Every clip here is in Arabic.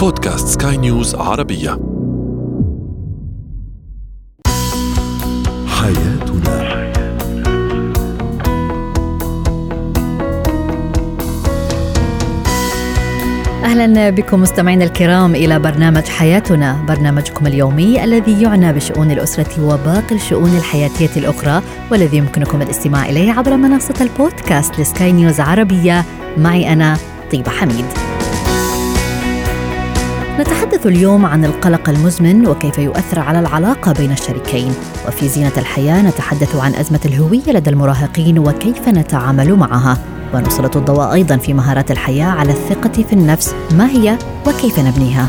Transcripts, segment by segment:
بودكاست سكاي نيوز عربية. حياتنا. أهلا بكم مستمعينا الكرام إلى برنامج حياتنا، برنامجكم اليومي الذي يعنى بشؤون الأسرة وباقي الشؤون الحياتية الأخرى والذي يمكنكم الاستماع إليه عبر منصة البودكاست لسكاي نيوز عربية. معي أنا طيبة حميد. نتحدث اليوم عن القلق المزمن وكيف يؤثر على العلاقة بين الشريكين، وفي زينة الحياة نتحدث عن أزمة الهوية لدى المراهقين وكيف نتعامل معها. ونسلط الضوء أيضا في مهارات الحياة على الثقة في النفس ما هي وكيف نبنيها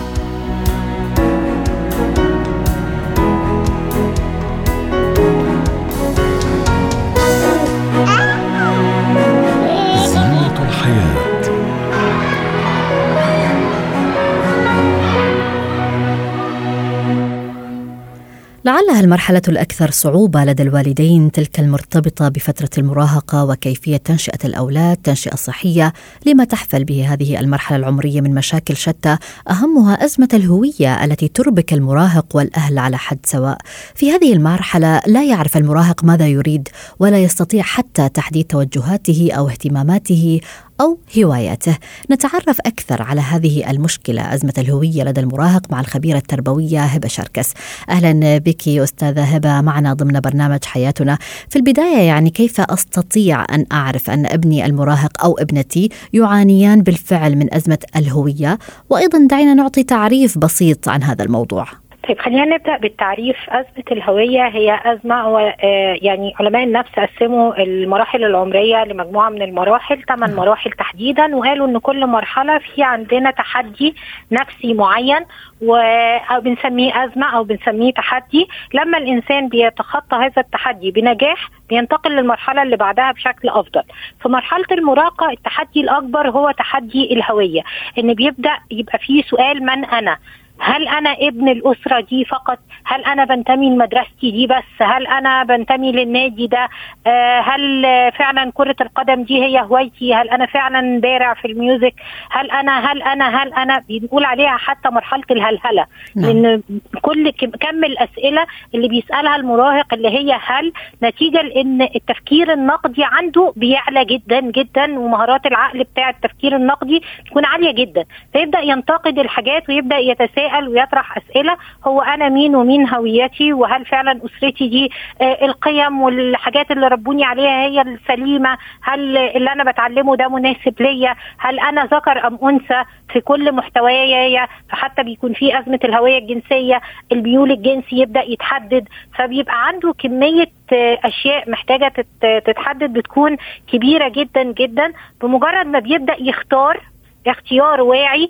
لعلها المرحلة الأكثر صعوبة لدى الوالدين تلك المرتبطة بفترة المراهقة وكيفية تنشئة الأولاد تنشئة صحية لما تحفل به هذه المرحلة العمرية من مشاكل شتى أهمها أزمة الهوية التي تربك المراهق والأهل على حد سواء. في هذه المرحلة لا يعرف المراهق ماذا يريد ولا يستطيع حتى تحديد توجهاته أو اهتماماته أو هواياته. نتعرف أكثر على هذه المشكلة أزمة الهوية لدى المراهق مع الخبيرة التربوية هبة شركس. أهلا بك أستاذة هبة معنا ضمن برنامج حياتنا. في البداية يعني كيف أستطيع أن أعرف أن ابني المراهق أو ابنتي يعانيان بالفعل من أزمة الهوية؟ وأيضا دعينا نعطي تعريف بسيط عن هذا الموضوع. طيب خلينا نبدأ بالتعريف. أزمة الهوية هي أزمة هو آه، يعني علماء النفس قسموا المراحل العمرية لمجموعة من المراحل ثمان مراحل تحديدا وقالوا إن كل مرحلة في عندنا تحدي نفسي معين وبنسميه أزمة أو بنسميه تحدي. لما الإنسان بيتخطى هذا التحدي بنجاح بينتقل للمرحلة اللي بعدها بشكل أفضل. في مرحلة المراهقه التحدي الأكبر هو تحدي الهوية. إن بيبدأ يبقى فيه سؤال من أنا؟ هل أنا ابن الأسرة دي فقط؟ هل أنا بنتمي لمدرستي دي بس؟ هل أنا بنتمي للنادي ده؟ آه هل فعلا كرة القدم دي هي هوايتي؟ هل أنا فعلا بارع في الميوزك؟ هل أنا هل أنا هل أنا؟ بنقول عليها حتى مرحلة الهلهلة. نعم. لأن كل كم الأسئلة اللي بيسألها المراهق اللي هي هل نتيجة لأن التفكير النقدي عنده بيعلى جدا جدا ومهارات العقل بتاع التفكير النقدي تكون عالية جدا. فيبدأ ينتقد الحاجات ويبدأ يتساءل ويطرح أسئلة هو أنا مين ومين هويتي؟ وهل فعلا أسرتي دي آه، القيم والحاجات اللي ربوني عليها هي السليمة؟ هل اللي أنا بتعلمه ده مناسب ليا؟ هل أنا ذكر أم أنثى؟ في كل محتوايا فحتى بيكون في أزمة الهوية الجنسية الميول الجنسي يبدأ يتحدد فبيبقى عنده كمية آه، أشياء محتاجة تت- تتحدد بتكون كبيرة جدا جدا بمجرد ما بيبدأ يختار اختيار واعي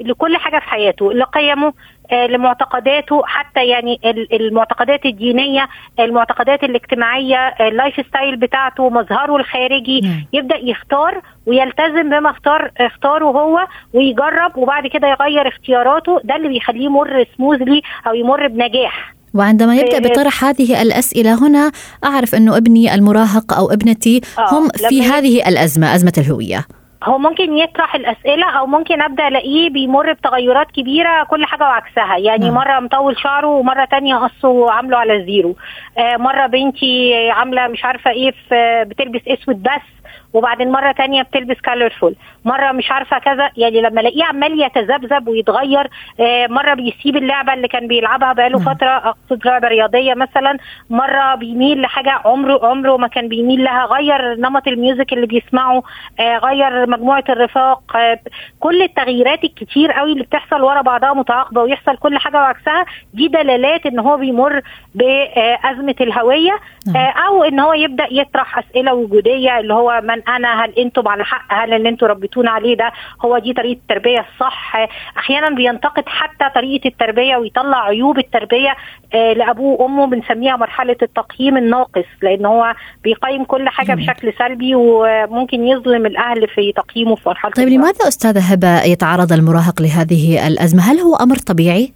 لكل حاجة في حياته لقيمه آه، لمعتقداته حتى يعني ال- المعتقدات الدينية المعتقدات الاجتماعية ال lifestyle بتاعته مظهره الخارجي. يبدأ يختار ويلتزم بما اختار اختاره هو ويجرب وبعد كده يغير اختياراته ده اللي بيخليه يمر smoothly أو يمر بنجاح وعندما يبدأ إيه. بطرح هذه الأسئلة هنا أعرف انه ابني المراهق أو ابنتي آه، هم في هذه الأزمة أزمة الهوية هو ممكن يطرح الأسئلة أو ممكن أبدأ ألاقيه بيمر بتغيرات كبيرة كل حاجة وعكسها. يعني نعم. مرة مطول شعره ومرة تانية قصه وعامله على الزيرو آه مرة بنتي عاملة مش عارفة إيه في بتلبس أسود بس. وبعدين مرة تانية بتلبس colorful مرة مش عارفة كذا يعني لما الاقيه عمال يتذبذب ويتغير آه مرة بيسيب اللعبة اللي كان بيلعبها بقاله. فترة أقصد لعبة رياضية مثلا مرة بيميل لحاجة عمره عمره ما كان بيميل لها غير نمط ال music اللي بيسمعه آه غير مجموعة الرفاق آه كل التغييرات الكتير قوي اللي بتحصل ورا بعضها متعاقبة ويحصل كل حاجة وعكسها دي دلالات إن هو بيمر بازمه الهوية نعم. آه أو إن هو يبدأ يطرح أسئلة وجودية اللي هو من أنا هل أنتم على حق هل اللي أنتم ربيتونا عليه ده هو دي طريقة التربية الصح أحيانا بينتقد حتى طريقة التربية ويطلع عيوب التربية آه لأبوه وأمه بنسميها مرحلة التقييم الناقص لأن هو بيقيم كل حاجة. بشكل سلبي وممكن يظلم الأهل في تقييمه في مرحلة طيب. لماذا أستاذة هبة يتعرض المراهق لهذه الأزمة هل هو أمر طبيعي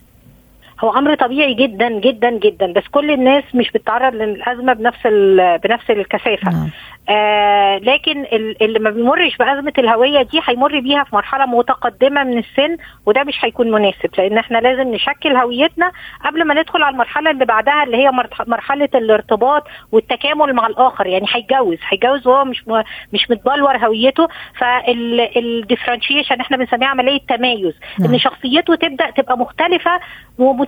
هو أمر طبيعي جدا جدا جدا. بس كل الناس مش بتتعرض للأزمة بنفس بنفس الكثافة. نعم. آه لكن اللي ما بيمرش بأزمة الهوية دي هيمر بيها في مرحلة متقدمة من السن وده مش هيكون مناسب. لأن إحنا لازم نشكل هويتنا قبل ما ندخل على المرحلة اللي بعدها اللي هي مرحلة الارتباط والتكامل مع الآخر. يعني هيتجوز هيتجوز وهو مش مش متبلور هويته. فال differentiation إحنا بنسميها عملية تمايز نعم. إن شخصيته تبدأ تبقى مختلفة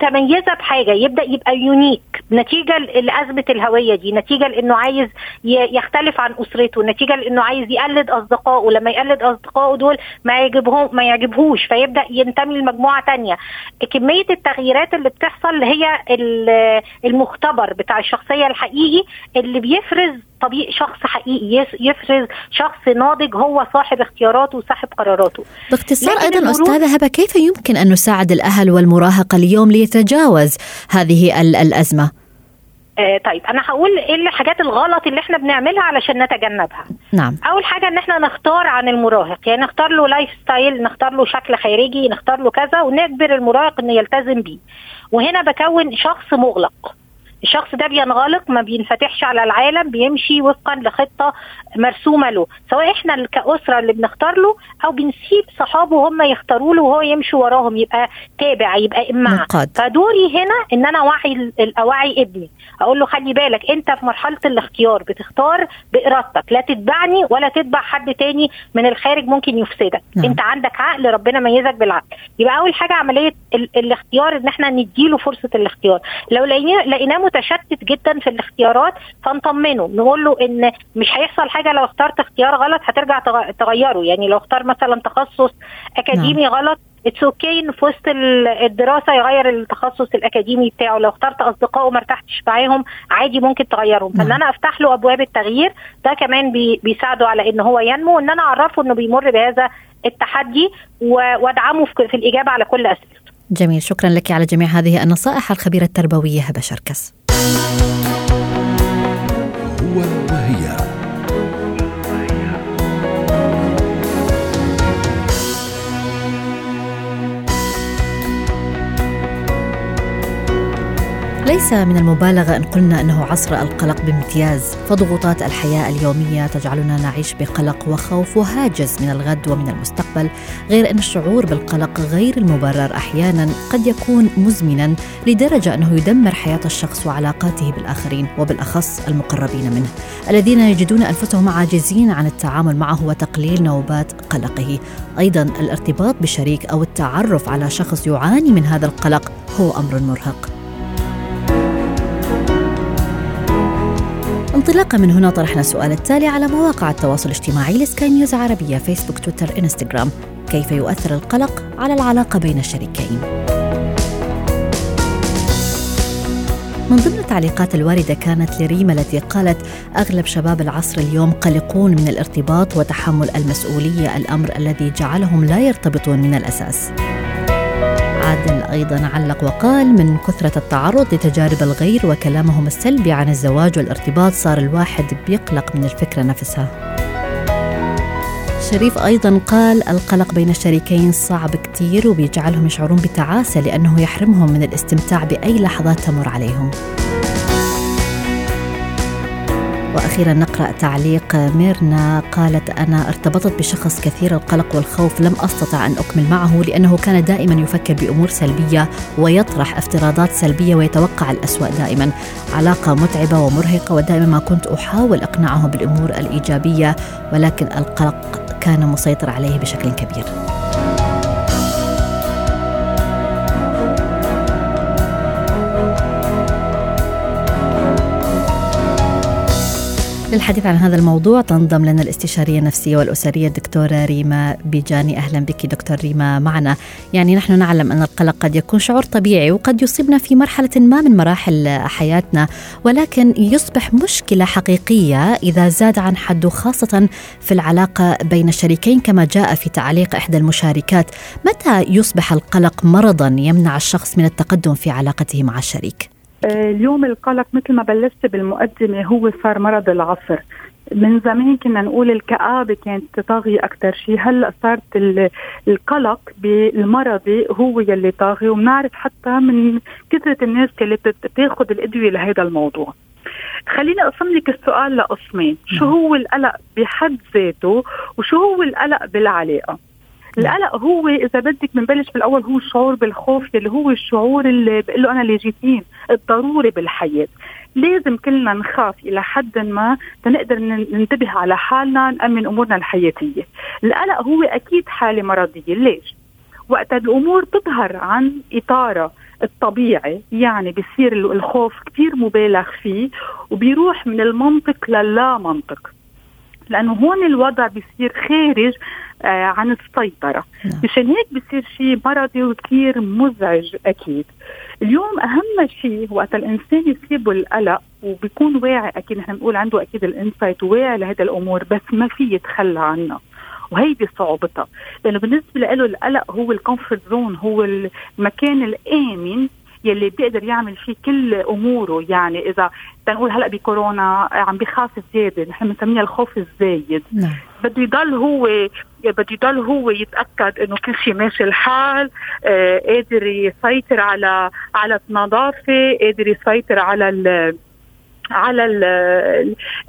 ومتميزه بحاجة يبدأ يبقى يونيك نتيجة لأزمة الهوية دي نتيجة لإنه عايز يختلف عن أسرته نتيجة لإنه عايز يقلد أصدقائه. لما يقلد أصدقائه دول ما يعجبهم ما يعجبهوش فيبدأ ينتمي لمجموعة تانية. كمية التغييرات اللي بتحصل هي المختبر بتاع الشخصية الحقيقي اللي بيفرز طبيعي شخص حقيقي يفرز شخص ناضج هو صاحب اختياراته وصاحب قراراته. باختصار أيضا أستاذة هبة كيف يمكن أن نساعد الأهل والمراهق اليوم ليتجاوز هذه الأزمة؟ آه طيب أنا هقول إيه الحاجات الغلط اللي إحنا بنعملها علشان نتجنبها. نعم. أول حاجة إن إحنا نختار عن المراهق يعني نختار له lifestyle نختار له شكل خارجي نختار له كذا ونجبر المراهق إنه يلتزم بيه. وهنا بكون شخص مغلق. الشخص ده بينغلق ما بينفتحش على العالم بيمشي وفقا لخطة مرسومة له. سواء إحنا كأسرة اللي بنختار له أو بنسيب صحابه هم يختاروا له وهو يمشي وراهم يبقى تابع يبقى امعه فدوري هنا إن أنا أوعي أوعي ابني. أقول له خلي بالك أنت في مرحلة الاختيار بتختار بإرادتك لا تتبعني ولا تتبع حد تاني من الخارج ممكن يفسدك. نعم. أنت عندك عقل ربنا ميزك بالعقل. يبقى أول حاجة عملية الاختيار إن إحنا نديله فرصة الاختيار. لو لقيناه متشتت جدا في الاختيارات فنطمنه. نقول له إن مش هيحصل حاجة لو اخترت اختيار غلط هترجع تغيره. يعني لو اختار مثلا تخصص أكاديمي نعم. غلط it's okay إن في وسط الدراسة يغير التخصص الأكاديمي بتاعه. لو اخترت أصدقائه ما ارتحتش معاهم عادي ممكن تغيرهم. فإن أنا أفتح له أبواب التغيير ده كمان بي بيساعده على إن هو ينمو وإن أنا أعرفه إنه بيمر بهذا التحدي وأدعمه في الإجابة على كل اسئلته جميل. شكرا لك على جميع هذه النصائح الخبيرة التربوية هبة شركس. هو وهي ليس من المبالغة أن قلنا أنه عصر القلق بامتياز. فضغوطات الحياة اليومية تجعلنا نعيش بقلق وخوف وهاجس من الغد ومن المستقبل غير أن الشعور بالقلق غير المبرر أحيانا قد يكون مزمنا لدرجة أنه يدمر حياة الشخص وعلاقاته بالآخرين وبالأخص المقربين منه. الذين يجدون أنفسهم عاجزين عن التعامل معه وتقليل نوبات قلقه. أيضا الارتباط بشريك أو التعرف على شخص يعاني من هذا القلق هو أمر مرهق. انطلاقا من هنا طرحنا السؤال التالي على مواقع التواصل الاجتماعي لسكاي نيوز عربية فيسبوك تويتر إنستغرام. كيف يؤثر القلق على العلاقة بين الشريكين؟ من ضمن التعليقات الواردة كانت لريما التي قالت أغلب شباب العصر اليوم قلقون من الارتباط وتحمل المسؤولية الأمر الذي جعلهم لا يرتبطون من الأساس. عادل أيضا علق وقال من كثرة التعرض لتجارب الغير وكلامهم السلبي عن الزواج والارتباط صار الواحد بيقلق من الفكرة نفسها. شريف أيضا قال القلق بين الشريكين صعب كتير وبيجعلهم يشعرون بتعاسة لأنه يحرمهم من الاستمتاع بأي لحظات تمر عليهم. وأخيرا نقرأ تعليق ميرنا قالت أنا ارتبطت بشخص كثير القلق والخوف لم أستطع أن أكمل معه لأنه كان دائما يفكر بأمور سلبية ويطرح افتراضات سلبية ويتوقع الأسوأ دائما. علاقة متعبة ومرهقة ودائما ما كنت أحاول أقنعه بالأمور الإيجابية ولكن القلق كان مسيطر عليه بشكل كبير. للحديث عن هذا الموضوع تنضم لنا الاستشارية النفسية والأسرية الدكتورة ريما بيجاني. أهلا بك دكتور ريما معنا. يعني نحن نعلم أن القلق قد يكون شعور طبيعي وقد يصيبنا في مرحلة ما من مراحل حياتنا ولكن يصبح مشكلة حقيقية إذا زاد عن حده خاصة في العلاقة بين الشريكين كما جاء في تعليق إحدى المشاركات. متى يصبح القلق مرضا يمنع الشخص من التقدم في علاقته مع الشريك؟ اليوم القلق مثل ما بلشت بالمقدمة هو صار مرض العصر. من زمان كنا نقول الكآبة كانت طاغية أكثر شيء. هلأ صارت القلق بالمرضي هو يلي طاغي وبنعرف حتى من كثرة الناس اللي بتاخذ الأدوية لهذا الموضوع. خليني أقسم لك السؤال لقسمين. شو نعم. هو القلق بحد ذاته وشو هو القلق بالعلاقة؟ القلق هو إذا بدك بنبلش بالأول هو الشعور بالخوف اللي هو الشعور اللي بقول له أنا ليجيتيم الضروري بالحياة. لازم كلنا نخاف إلى حد ما تنقدر ننتبه على حالنا نأمن أمورنا الحياتية. القلق هو أكيد حالة مرضية. ليش؟ وقت الأمور تظهر عن اطارها الطبيعي يعني بصير الخوف كثير مبالغ فيه وبيروح من المنطق للا منطق. لأنه هون الوضع بيصير خارج عن السيطرة. نعم. مشان هيك بصير شيء مرضي وكثير مزعج أكيد. اليوم أهم شيء وقت الإنسان يصيبه القلق وبيكون واعي أكيد نحن بنقول عنده أكيد الإنسايت واعي لهذا الأمور بس ما في يتخلى عنها. وهيدي صعوبتها لأنه بالنسبة له القلق هو ال comfort zone هو المكان الآمن يلي بيقدر يعمل فيه كل أموره. يعني إذا تنقول هلأ بكورونا عم بخاف زيادة نحن بنسميها الخوف الزايد. نعم. بده يضل هو بده يضل هو يتأكد إنه كل شيء ماشي الحال آه قادر يسيطر على على النظافة قادر يسيطر على ال على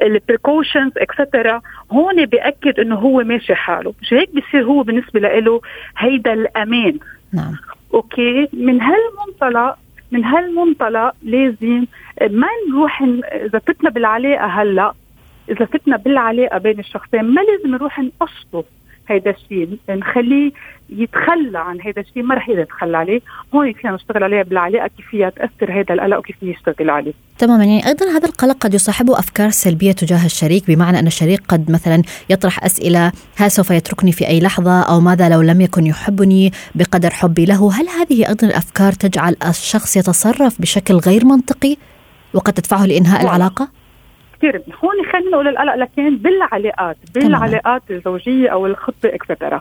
ال precautions extra هون بيأكد إنه هو ماشي حاله. مش هيك بصير هو بالنسبة له هيدا الأمان. نعم. Okay؟ من هالمنطلق من هالمنطلق لازم ما نروح إذا فتنا بالعلاقة هلأ إذا فتنا بالعلاقة بين الشخصين ما لازم نروح نقشطه هيدا الشيء. نخليه يتخلى عن هذا الشيء ما رح يقدر يتخلى عليه. هون فينا نشتغل عليها بالعلاقه كيف فيها تأثر هذا القلق وكيف يشتغل عليه. تماما. يعني أيضا هذا القلق قد يصاحبه أفكار سلبية تجاه الشريك بمعنى أن الشريك قد مثلا يطرح أسئلة هل سوف يتركني في أي لحظة؟ أو ماذا لو لم يكن يحبني بقدر حبي له؟ هل هذه أيضا الأفكار تجعل الشخص يتصرف بشكل غير منطقي وقد تدفعه لإنهاء العلاقة؟ كثير هون خلينا نقول القلق لكن بالعلاقات بالعلاقات الزوجية أو الخطبة اكسترا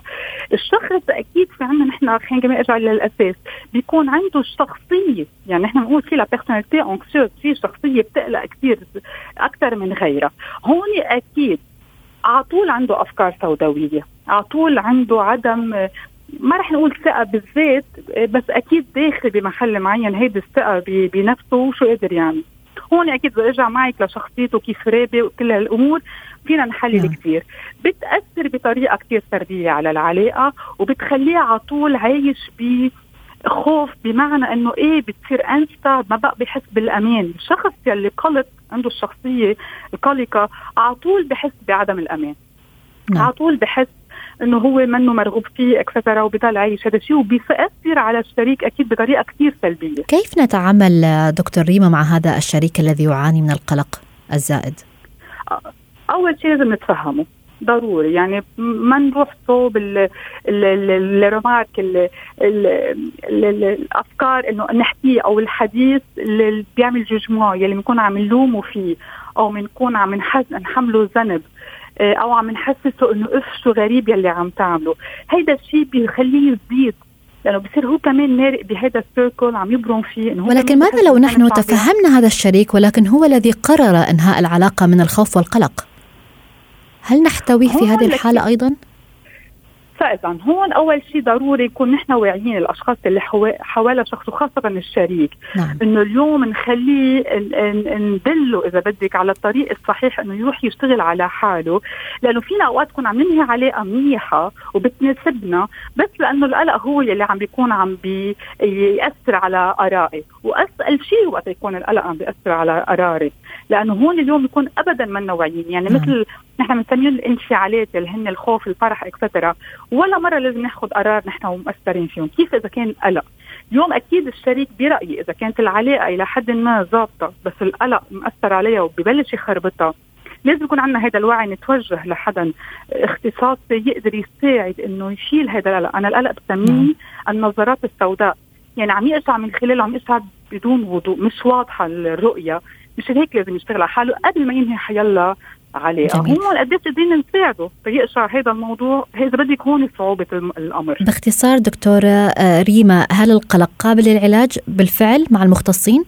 الشخص أكيد في عندنا نحن خلينا كمان ارجع للأساس بيكون عنده الشخصيه يعني نحن بنقول في la personnalité anxieuse في شخصية بتقلق كثير أكثر من غيرها. هون أكيد على طول عنده أفكار سوداوية على طول عنده عدم ما رح نقول ثقة بالذات بس أكيد داخل بمحل معين هيدي الثقة بنفسه شو قادر يعمل. هون أكيد برجع معك لشخصيته كيف رابي وكل هالأمور فينا نحلل نعم. كثير بتأثر بطريقة كثير سلبيه على العلاقة وبتخليه على طول عايش ب خوف بمعنى إنه إيه بتصير انستا ما بقى بحس بالأمان الشخص يلي قلق عنده الشخصية القلقة على طول بحس بعدم الأمان نعم. على طول بحس إنه هو منه مرغوب فيه اكسترا وبضل عايش هذا الشيء وبيأثر على الشريك أكيد بطريقة كثير سلبية. كيف نتعامل دكتور ريما مع هذا الشريك الذي يعاني من القلق الزائد؟ أول شيء لازم نتفهمه. ضروري. يعني ما نروح صوب الرمارك الأفكار إنه نحكيه أو الحديث اللي بيعمل جوجمون يلي بنكون عم نلومه فيه أو بنكون عم نحمله ذنب آه، أو عم نحسسه إنه اف شو غريب يلي عم تعمله. هيدا الشيء بيخليه يزيد لأنه بصير هو كمان مارق بهذا السيركل عم يبرم فيه إنه ولكن ماذا لو نحن تفهمنا هذا الشريك ولكن هو الذي قرر إنهاء العلاقة من الخوف والقلق؟ هل نحتويه في هذه الحالة أيضا؟ فاذا هون أول شيء ضروري يكون نحن واعيين الأشخاص اللي حوالي شخص وخاصة الشريك. نعم. إنه اليوم نخليه ندله إذا بدك على الطريق الصحيح إنه يروح يشتغل على حاله. لأنه فينا اوقات تكون عم ننهي علاقه منيحة وبتناسبنا بس لأنه القلق هو اللي عم بيكون عم بيأثر على آرائي. واسال شيء وقت يكون القلق عم بيأثر على قراري لأنه هون اليوم بيكون ابدا منا واعيين يعني نعم. مثل نحن بنسميهم الانفعالات اللي هن الخوف الفرح اكسترا ولا مرة لازم ناخذ قرار نحن ومؤثرين فيهم. كيف إذا كان قلق اليوم أكيد الشريك برأيي إذا كانت العلاقة إلى حد ما ظابطة بس القلق مأثر عليها وببلش يخربطها. لازم يكون عندنا هذا الوعي نتوجه لحدا. اختصاصي يقدر يساعد إنه يشيل هذا القلق، أنا القلق بسميه نعم. النظرات السوداء، يعني عم يقطع من خلاله عم يقطع بدون وضوء، مش واضحة الرؤية، مشان هيك لازم يشتغل على حاله قبل ما ينهي حيلا عليه. هون قديش قدرنا نساعده فيقشع هذا الموضوع؟ هذا بدك هون صعوبة الأمر. باختصار دكتورة آه، ريما هل القلق قابل للعلاج بالفعل مع المختصين؟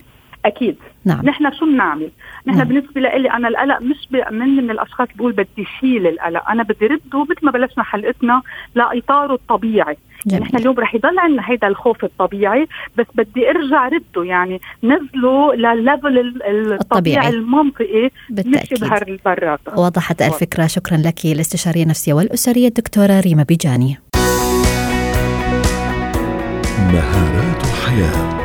أكيد. نعم. نحن شو بنعمل؟ نحن نعم. بالنسبة لي أنا القلق مش من من الأشخاص بقول بدي شيل القلق، أنا بدي رده مثل ما بلشنا حلقتنا لإطاره الطبيعي، جميل. نحن اليوم رح يضل عندنا هيدا الخوف الطبيعي بس بدي أرجع رده. يعني نزله للليفل الطبيعي, الطبيعي. المنطقي مش بهر البرات وضحت الفكرة شكرا لك الاستشاريه النفسية والأسرية الدكتورة ريما بيجاني. مهارات الحياة.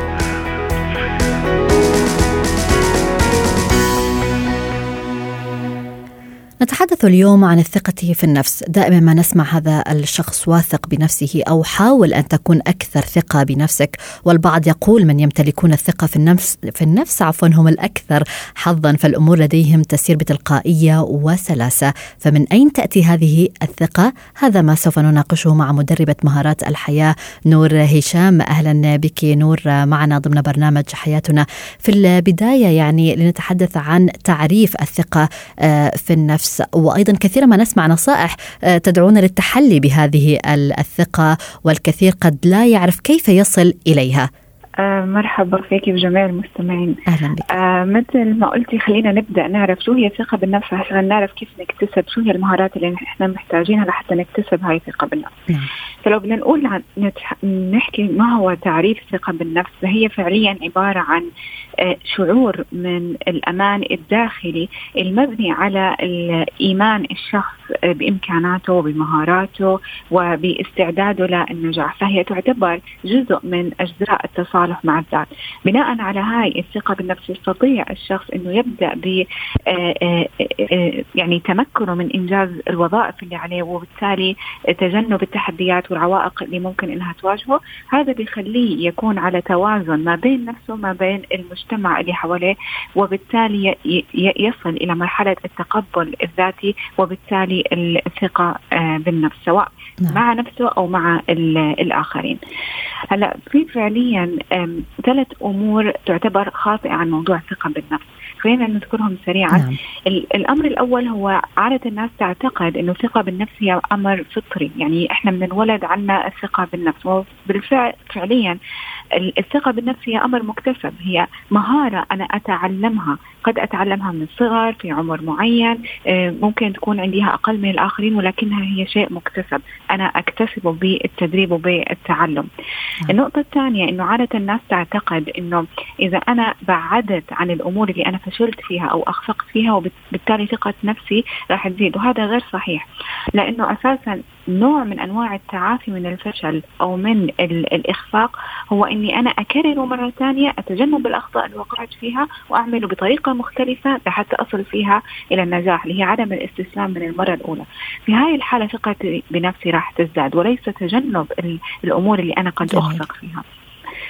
نتحدث اليوم عن الثقة في النفس. دائما ما نسمع هذا الشخص واثق بنفسه أو حاول أن تكون أكثر ثقة بنفسك والبعض يقول من يمتلكون الثقة في النفس في النفس عفوا هم الأكثر حظا فالأمور لديهم تسير بتلقائية وسلاسة. فمن أين تأتي هذه الثقة؟ هذا ما سوف نناقشه مع مدربة مهارات الحياة نور هشام. أهلا بك نور معنا ضمن برنامج حياتنا. في البداية يعني لنتحدث عن تعريف الثقة آه، في النفس. النفس. وأيضا كثيرا ما نسمع نصائح آه، تدعونا للتحلي بهذه الثقة والكثير قد لا يعرف كيف يصل إليها. مرحبا فيك وجميع المستمعين. أهلا بك. آه مثل ما قلتي خلينا نبدأ نعرف شو هي الثقه بالنفس عشان نعرف كيف نكتسب شو هي المهارات اللي إحنا محتاجينها لحتى نكتسب هاي الثقه بالنفس. نعم. فلو بدنا نقول عن نحكي ما هو تعريف الثقه بالنفس فهي فعليا عبارة عن آه شعور من الأمان الداخلي المبني على ايمان الشخص بإمكاناته وبمهاراته وباستعداده للنجاح. فهي تعتبر جزء من أجزاء التصالح مع الذات بناء على هاي الثقة بالنفس يستطيع الشخص إنه يبدأ ب آه، آه، آه، يعني تمكنه من إنجاز الوظائف اللي عليه وبالتالي تجنب التحديات والعوائق اللي ممكن إنها تواجهه. هذا بيخليه يكون على توازن ما بين نفسه وما بين المجتمع اللي حواليه وبالتالي يصل إلى مرحلة التقبل الذاتي وبالتالي الثقة بالنفس سواء نعم. مع نفسه أو مع الآخرين. هلا في فعليا ثلاث أمور تعتبر خاطئة عن موضوع الثقة بالنفس. خلينا نذكرهم سريعا. نعم. الأمر الأول هو عادة الناس تعتقد إنه الثقة بالنفس هي أمر فطري. يعني إحنا من الولد عندنا الثقة بالنفس وبالفعل فعليا الثقة بالنفس هي أمر مكتسب هي مهارة أنا أتعلمها. قد أتعلمها من الصغر في عمر معين آه، ممكن تكون عنديها أقل من الآخرين ولكنها هي شيء مكتسب. أنا أكتسبه بالتدريب وبالتعلم. نعم. النقطة الثانية أنه عادة الناس تعتقد أنه إذا أنا بعدت عن الأمور اللي أنا فشلت فيها أو أخفقت فيها وبالتالي ثقة نفسي راح تزيد وهذا غير صحيح. لأنه أساسا نوع من أنواع التعافي من الفشل أو من الإخفاق هو إني أنا اكرره مرة ثانية أتجنب الأخطاء اللي وقعت فيها واعمله بطريقة مختلفة لحتى أصل فيها إلى النجاح اللي هي عدم الاستسلام من المرة الأولى. في هاي الحالة ثقتي بنفسي راح تزداد وليس تجنب الأمور اللي أنا قد أخفق فيها.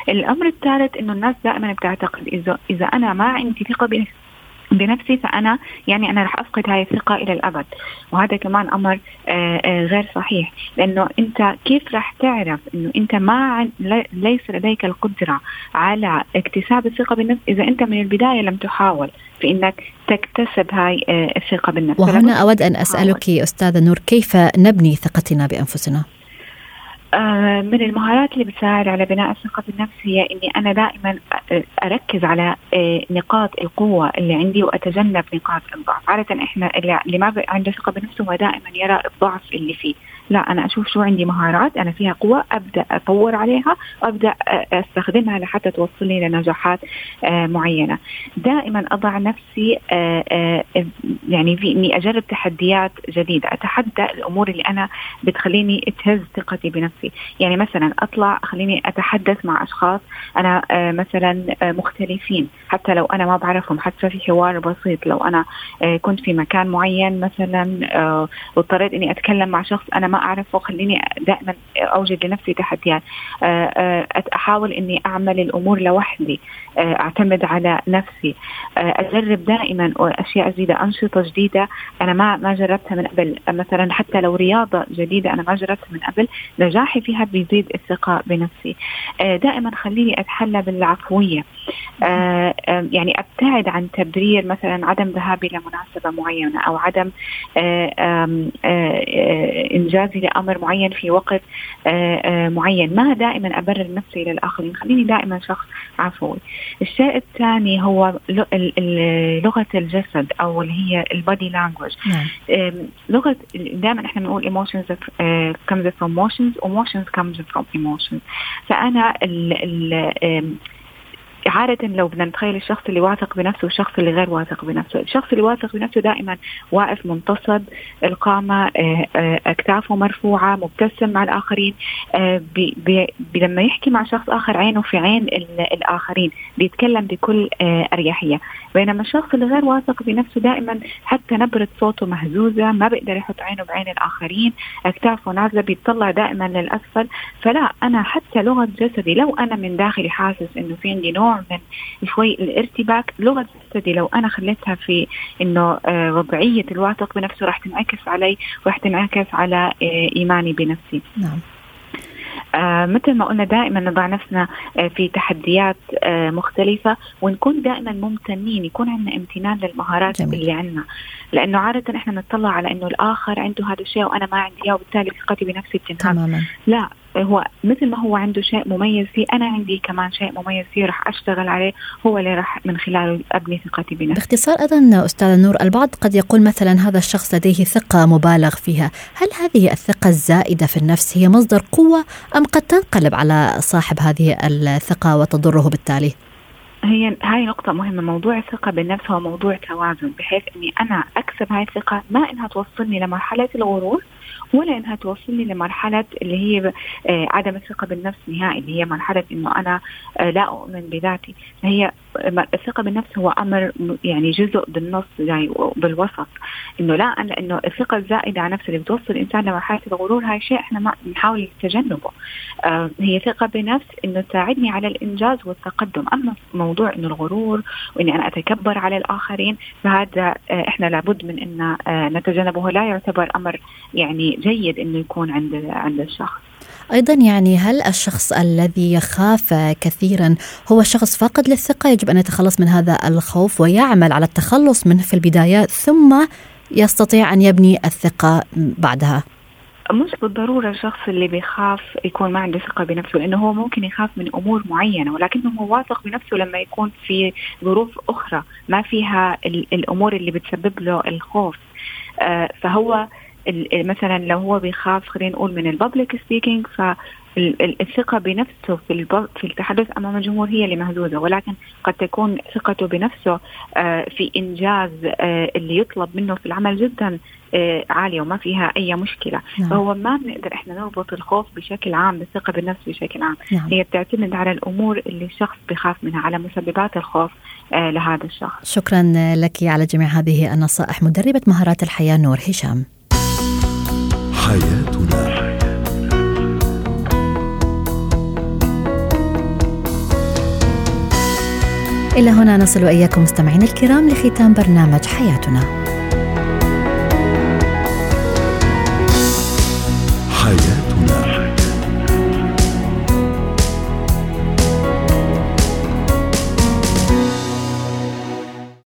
الأمر الثالث إنه الناس دائما بتعتقد اذا إذا أنا ما عندي ثقة بنفسي فأنا يعني أنا راح أفقد هاي الثقة إلى الأبد. وهذا كمان أمر آه، آه، غير صحيح. لأنه أنت كيف راح تعرف إنه أنت ما ليس لديك القدرة على اكتساب الثقة بالنفس إذا أنت من البداية لم تحاول في انك تكتسب هاي آه، الثقة بالنفس. وهنا أود أن أسألك أستاذة نور كيف نبني ثقتنا بأنفسنا؟ آه، من المهارات اللي بتساعد على بناء الثقة بالنفس هي إني أنا دائما أركز على آه، نقاط القوة اللي عندي وأتجنب نقاط الضعف. عادة إحنا اللي ما عنده ثقة بنفسه هو دائما يرى الضعف اللي فيه. لا أنا أشوف شو عندي مهارات أنا فيها قوة أبدأ أطور عليها وأبدأ أستخدمها لحتى توصلني لنجاحات آه، معينة. دائما أضع نفسي آه، آه، يعني في إني أجرب تحديات جديدة أتحدى الأمور اللي أنا بتخليني تهز ثقتي بنفسي. يعني مثلا أطلع خليني أتحدث مع أشخاص أنا مثلا مختلفين. حتى لو أنا ما بعرفهم حتى في حوار بسيط لو أنا كنت في مكان معين مثلا واضطريت إني أتكلم مع شخص أنا ما أعرفه خليني دائما أوجد لنفسي تحديات آه، آه، أحاول إني أعمل الأمور لوحدي. آه، أعتمد على نفسي. أجرب دائما أشياء جديدة أنشطة جديدة أنا ما ما جربتها من قبل. مثلا حتى لو رياضة جديدة أنا ما جربتها من قبل نجاحي فيها بيزيد الثقة بنفسي. دائما خليني أتحلى بالعفوية. يعني أبتعد عن تبرير مثلا عدم ذهابي لمناسبة معينة أو عدم إنجاز إنجازي لأمر معين في وقت معين. ما دائما أبرر نفسي للآخرين خليني دائما شخص عفوي. الشيء الثاني هو لغة الجسد أو اللي هي ال body language. نعم. لغة دائما إحنا بنقول emotions comes from motions motions comes from emotions. ال ال عادة لو بدنا نتخيل الشخص اللي واثق بنفسه والشخص اللي غير واثق بنفسه، الشخص اللي واثق بنفسه دائما واقف منتصب القامة آه، آه، أكتافه مرفوعة مبتسم مع الآخرين آه، بي بي لما يحكي مع شخص آخر عينه في عين الآخرين بيتكلم بكل أريحية. بينما الشخص اللي غير واثق بنفسه دائما حتى نبرة صوته مهزوزة ما بيقدر يحط عينه بعين الآخرين أكتافه نازلة بيطلع دائما للأسفل. فلا أنا حتى لغة جسدي لو أنا من داخلي حاسس إنه في عندي نوع نوع من شوي الارتباك. لغة جسدي لو أنا خليتها في إنه آه، وضعية الواثق بنفسه راح تنعكس علي وراح تنعكس على آه، إيماني بنفسي. نعم. آه مثل ما قلنا دائما نضع نفسنا آه في تحديات آه مختلفة ونكون دائما ممتنين يكون عندنا امتنان للمهارات جميل. اللي عندنا. لأنه عادة إحنا نطلع على أنه الآخر عنده هذا الشيء وأنا ما عندي إياه وبالتالي ثقتي بنفسي بتنهار. لا هو مثل ما هو عنده شيء مميز فيه أنا عندي كمان شيء مميز فيه راح أشتغل عليه هو اللي راح من خلاله أبني ثقتي بنفسي. باختصار أيضا أستاذة نور البعض قد يقول مثلا هذا الشخص لديه ثقة مبالغ فيها. هل هذه الثقة الزائدة في النفس هي مصدر قوة أم قد تنقلب على صاحب هذه الثقة وتضره بالتالي؟ هي هاي نقطة مهمة. موضوع الثقة بالنفس هو موضوع توازن بحيث إني أنا أكسب هاي الثقة ما إنها توصلني لمرحلة الغرور ولا إنها توصلني لمرحلة اللي هي آه، عدم الثقة بالنفس نهائي اللي هي مرحلة إنه أنا آه، لا أؤمن بذاتي. فهي الثقة بالنفس هو أمر يعني جزء بالنص جاي بالوسط. إنه لا إنه الثقة الزائدة على نفسه اللي بتوصل الإنسان لمرحلة الغرور هاي شيء إحنا ما بنحاول تجنبه آه هي ثقة بنفس إنه تساعدني على الإنجاز والتقدم. أما موضوع إنه الغرور وإني أنا أتكبر على الآخرين فهذا آه إحنا لابد من إن آه نتجنبه. لا يعتبر أمر يعني جيد إنه يكون عند عند الشخص. أيضا يعني هل الشخص الذي يخاف كثيرا هو شخص فاقد للثقة؟ يجب أن يتخلص من هذا الخوف ويعمل على التخلص منه في البداية ثم يستطيع أن يبني الثقة بعدها. مش بالضرورة الشخص اللي بيخاف يكون ما عنده ثقة بنفسه لأنه هو ممكن يخاف من أمور معينة ولكنه هو واثق بنفسه لما يكون في ظروف أخرى ما فيها الأمور اللي بتسبب له الخوف. آه فهو مثلا لو هو بيخاف خلينا نقول من الببليك سبيكينج فالثقة بنفسه في في التحدث أمام الجمهور هي اللي مهزوزة. ولكن قد تكون ثقته بنفسه آه، في إنجاز آه، اللي يطلب منه في العمل جدا آه، عالية وما فيها أي مشكلة. نعم. فهو ما بنقدر إحنا نربط الخوف بشكل عام بالثقة بالنفس بشكل عام. نعم. هي بتعتمد على الأمور اللي الشخص بخاف منها على مسببات الخوف لهذا الشخص. شكرا لك على جميع هذه النصائح. مدربة مهارات الحياة نور هشام. حياتنا. إلى هنا نصل وإياكم مستمعين الكرام لختام برنامج حياتنا. حياتنا